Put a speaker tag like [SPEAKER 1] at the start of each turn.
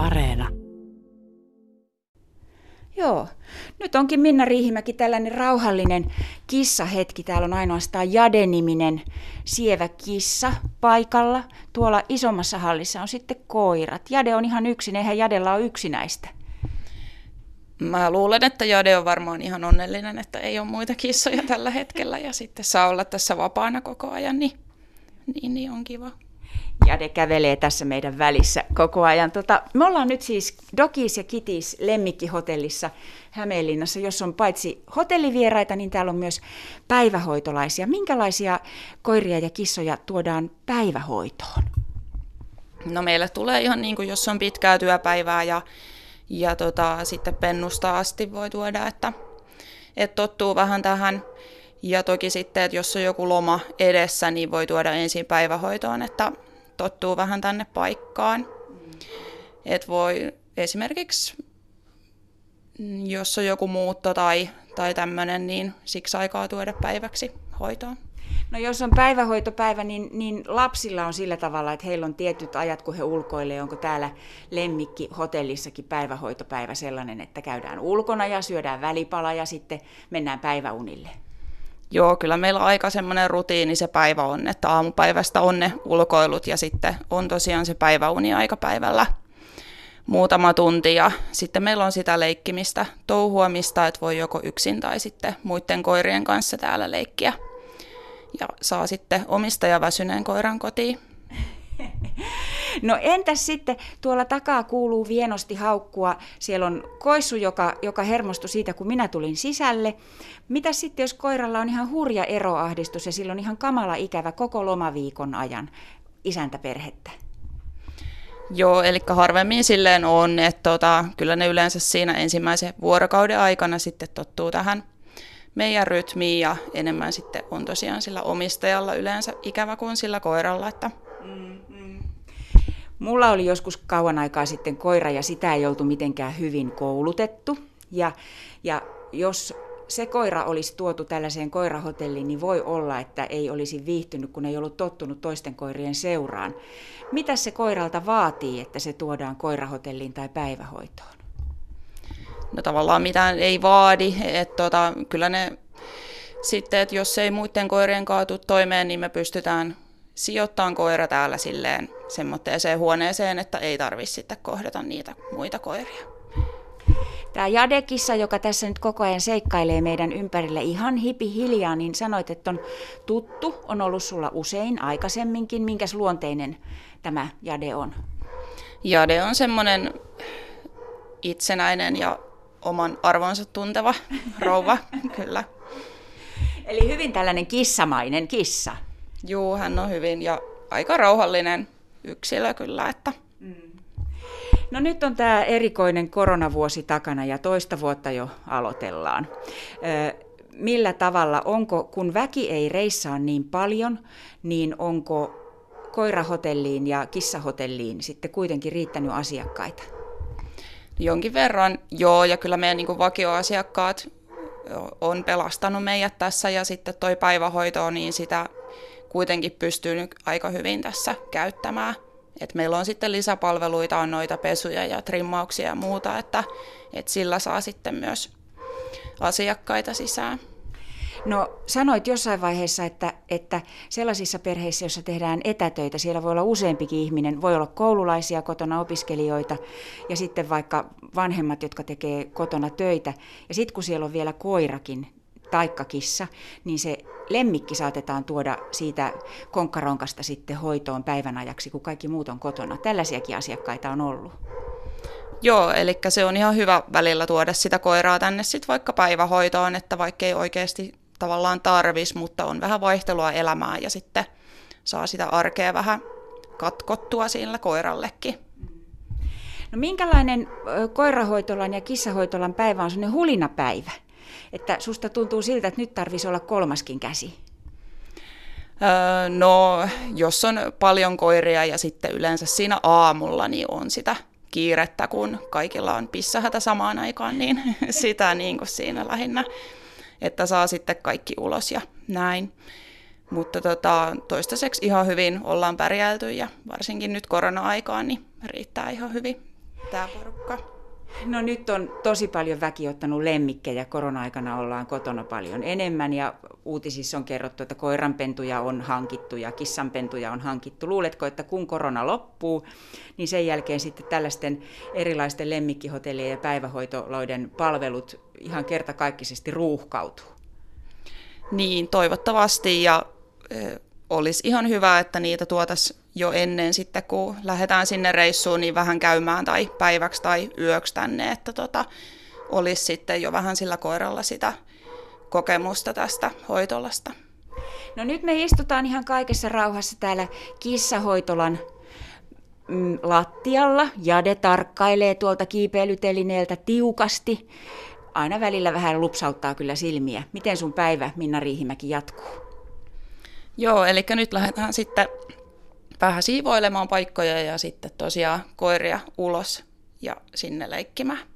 [SPEAKER 1] Areena.
[SPEAKER 2] Joo. Nyt onkin Minna Riihimäki tällainen rauhallinen kissahetki. Täällä on ainoastaan Jade-niminen sievä kissa paikalla. Tuolla isommassa hallissa on sitten koirat. Jade on ihan yksin, eihän Jadella ole yksinäistä.
[SPEAKER 3] Mä luulen, että Jade on varmaan ihan onnellinen, että ei ole muita kissoja tällä hetkellä ja sitten saa olla tässä vapaana koko ajan, niin, niin, niin on kiva.
[SPEAKER 2] Jade kävelee tässä meidän välissä koko ajan. Tota, me ollaan nyt siis Dokis ja Kitis lemmikkihotellissa Hämeenlinnassa, jos on paitsi hotellivieraita, niin täällä on myös päivähoitolaisia. Minkälaisia koiria ja kissoja tuodaan päivähoitoon?
[SPEAKER 3] No meille tulee ihan niin kuin, jos on pitkää työpäivää ja, ja tota, sitten pennusta asti voi tuoda, että, että tottuu vähän tähän. Ja toki sitten, että jos on joku loma edessä, niin voi tuoda ensin päivähoitoon, että tottuu vähän tänne paikkaan. Et voi esimerkiksi, jos on joku muutto tai, tai tämmöinen, niin siksi aikaa tuoda päiväksi hoitoon.
[SPEAKER 2] No jos on päivähoitopäivä, niin, niin lapsilla on sillä tavalla, että heillä on tietyt ajat, kun he ulkoilee. Onko täällä lemmikki hotellissakin päivähoitopäivä sellainen, että käydään ulkona ja syödään välipala ja sitten mennään päiväunille?
[SPEAKER 3] Joo, kyllä meillä aika semmoinen rutiini se päivä on, että aamupäivästä on ne ulkoilut ja sitten on tosiaan se päiväuni aikapäivällä muutama tunti ja sitten meillä on sitä leikkimistä, touhuamista, että voi joko yksin tai sitten muiden koirien kanssa täällä leikkiä. Ja saa sitten omistaja väsyneen koiran kotiin.
[SPEAKER 2] No entäs sitten, tuolla takaa kuuluu vienosti haukkua, siellä on koissu, joka, joka hermostui siitä, kun minä tulin sisälle. Mitä sitten, jos koiralla on ihan hurja eroahdistus ja sillä on ihan kamala ikävä koko lomaviikon ajan isäntäperhettä?
[SPEAKER 3] Joo, eli harvemmin silleen on, että tota, kyllä ne yleensä siinä ensimmäisen vuorokauden aikana sitten tottuu tähän meidän rytmiin ja enemmän sitten on tosiaan sillä omistajalla yleensä ikävä kuin sillä koiralla, että.
[SPEAKER 2] Mulla oli joskus kauan aikaa sitten koira ja sitä ei oltu mitenkään hyvin koulutettu. Ja, ja jos se koira olisi tuotu tällaiseen koirahotelliin, niin voi olla, että ei olisi viihtynyt, kun ei ollut tottunut toisten koirien seuraan. Mitä se koiralta vaatii, että se tuodaan koirahotelliin tai päivähoitoon?
[SPEAKER 3] No tavallaan mitään ei vaadi. Että tota, kyllä ne sitten, että jos ei muiden koirien kaatu toimeen, niin me pystytään sijoittaa koira täällä silleen semmoitteeseen huoneeseen, että ei tarvitse sitten kohdata niitä muita koiria.
[SPEAKER 2] Tämä Jadekissa, joka tässä nyt koko ajan seikkailee meidän ympärillä ihan hipi hiljaa, niin sanoit, että on tuttu, on ollut sulla usein aikaisemminkin. Minkäs luonteinen tämä Jade on?
[SPEAKER 3] Jade on semmoinen itsenäinen ja oman arvonsa tunteva rouva, kyllä.
[SPEAKER 2] Eli hyvin tällainen kissamainen kissa.
[SPEAKER 3] Juu, hän on hyvin ja aika rauhallinen yksilö kyllä, että mm.
[SPEAKER 2] No nyt on tämä erikoinen koronavuosi takana ja toista vuotta jo aloitellaan. millä tavalla, onko, kun väki ei reissaa niin paljon, niin onko koirahotelliin ja kissahotelliin sitten kuitenkin riittänyt asiakkaita?
[SPEAKER 3] Jonkin verran, joo, ja kyllä meidän niin vakioasiakkaat on pelastanut meidät tässä, ja sitten toi päivähoito, niin sitä kuitenkin pystyy nyt aika hyvin tässä käyttämään. Et meillä on sitten lisäpalveluita, on noita pesuja ja trimmauksia ja muuta, että, että sillä saa sitten myös asiakkaita sisään.
[SPEAKER 2] No sanoit jossain vaiheessa, että, että sellaisissa perheissä, joissa tehdään etätöitä, siellä voi olla useampikin ihminen, voi olla koululaisia kotona, opiskelijoita ja sitten vaikka vanhemmat, jotka tekee kotona töitä. Ja sitten kun siellä on vielä koirakin, taikkakissa, niin se lemmikki saatetaan tuoda siitä konkkaronkasta sitten hoitoon päivän ajaksi, kun kaikki muut on kotona. Tällaisiakin asiakkaita on ollut.
[SPEAKER 3] Joo, eli se on ihan hyvä välillä tuoda sitä koiraa tänne sitten vaikka päivähoitoon, että vaikka ei oikeasti tavallaan tarvis, mutta on vähän vaihtelua elämään ja sitten saa sitä arkea vähän katkottua sillä koirallekin.
[SPEAKER 2] No minkälainen koirahoitolan ja kissahoitolan päivä on sellainen hulinapäivä? Että susta tuntuu siltä, että nyt tarvisi olla kolmaskin käsi.
[SPEAKER 3] No, jos on paljon koiria ja sitten yleensä siinä aamulla, niin on sitä kiirettä, kun kaikilla on pissahätä samaan aikaan, niin sitä niin kuin siinä lähinnä, että saa sitten kaikki ulos ja näin. Mutta tota, toistaiseksi ihan hyvin ollaan pärjäilty ja varsinkin nyt korona-aikaan niin riittää ihan hyvin. tämä porukka?
[SPEAKER 2] No nyt on tosi paljon väki ottanut lemmikkejä. Korona-aikana ollaan kotona paljon enemmän ja uutisissa on kerrottu, että koiranpentuja on hankittu ja kissanpentuja on hankittu. Luuletko, että kun korona loppuu, niin sen jälkeen sitten tällaisten erilaisten lemmikkihotellien ja päivähoitoloiden palvelut ihan kertakaikkisesti ruuhkautuu?
[SPEAKER 3] Niin, toivottavasti ja olisi ihan hyvä, että niitä tuotaisiin jo ennen sitten, kun lähdetään sinne reissuun, niin vähän käymään tai päiväksi tai yöksi tänne, että tota, olisi sitten jo vähän sillä koiralla sitä kokemusta tästä hoitolasta.
[SPEAKER 2] No nyt me istutaan ihan kaikessa rauhassa täällä kissahoitolan mm, lattialla. Jade tarkkailee tuolta kiipeilytelineeltä tiukasti. Aina välillä vähän lupsauttaa kyllä silmiä. Miten sun päivä, Minna Riihimäki, jatkuu?
[SPEAKER 3] Joo, eli nyt lähdetään sitten vähän siivoilemaan paikkoja ja sitten tosiaan koiria ulos ja sinne leikkimään.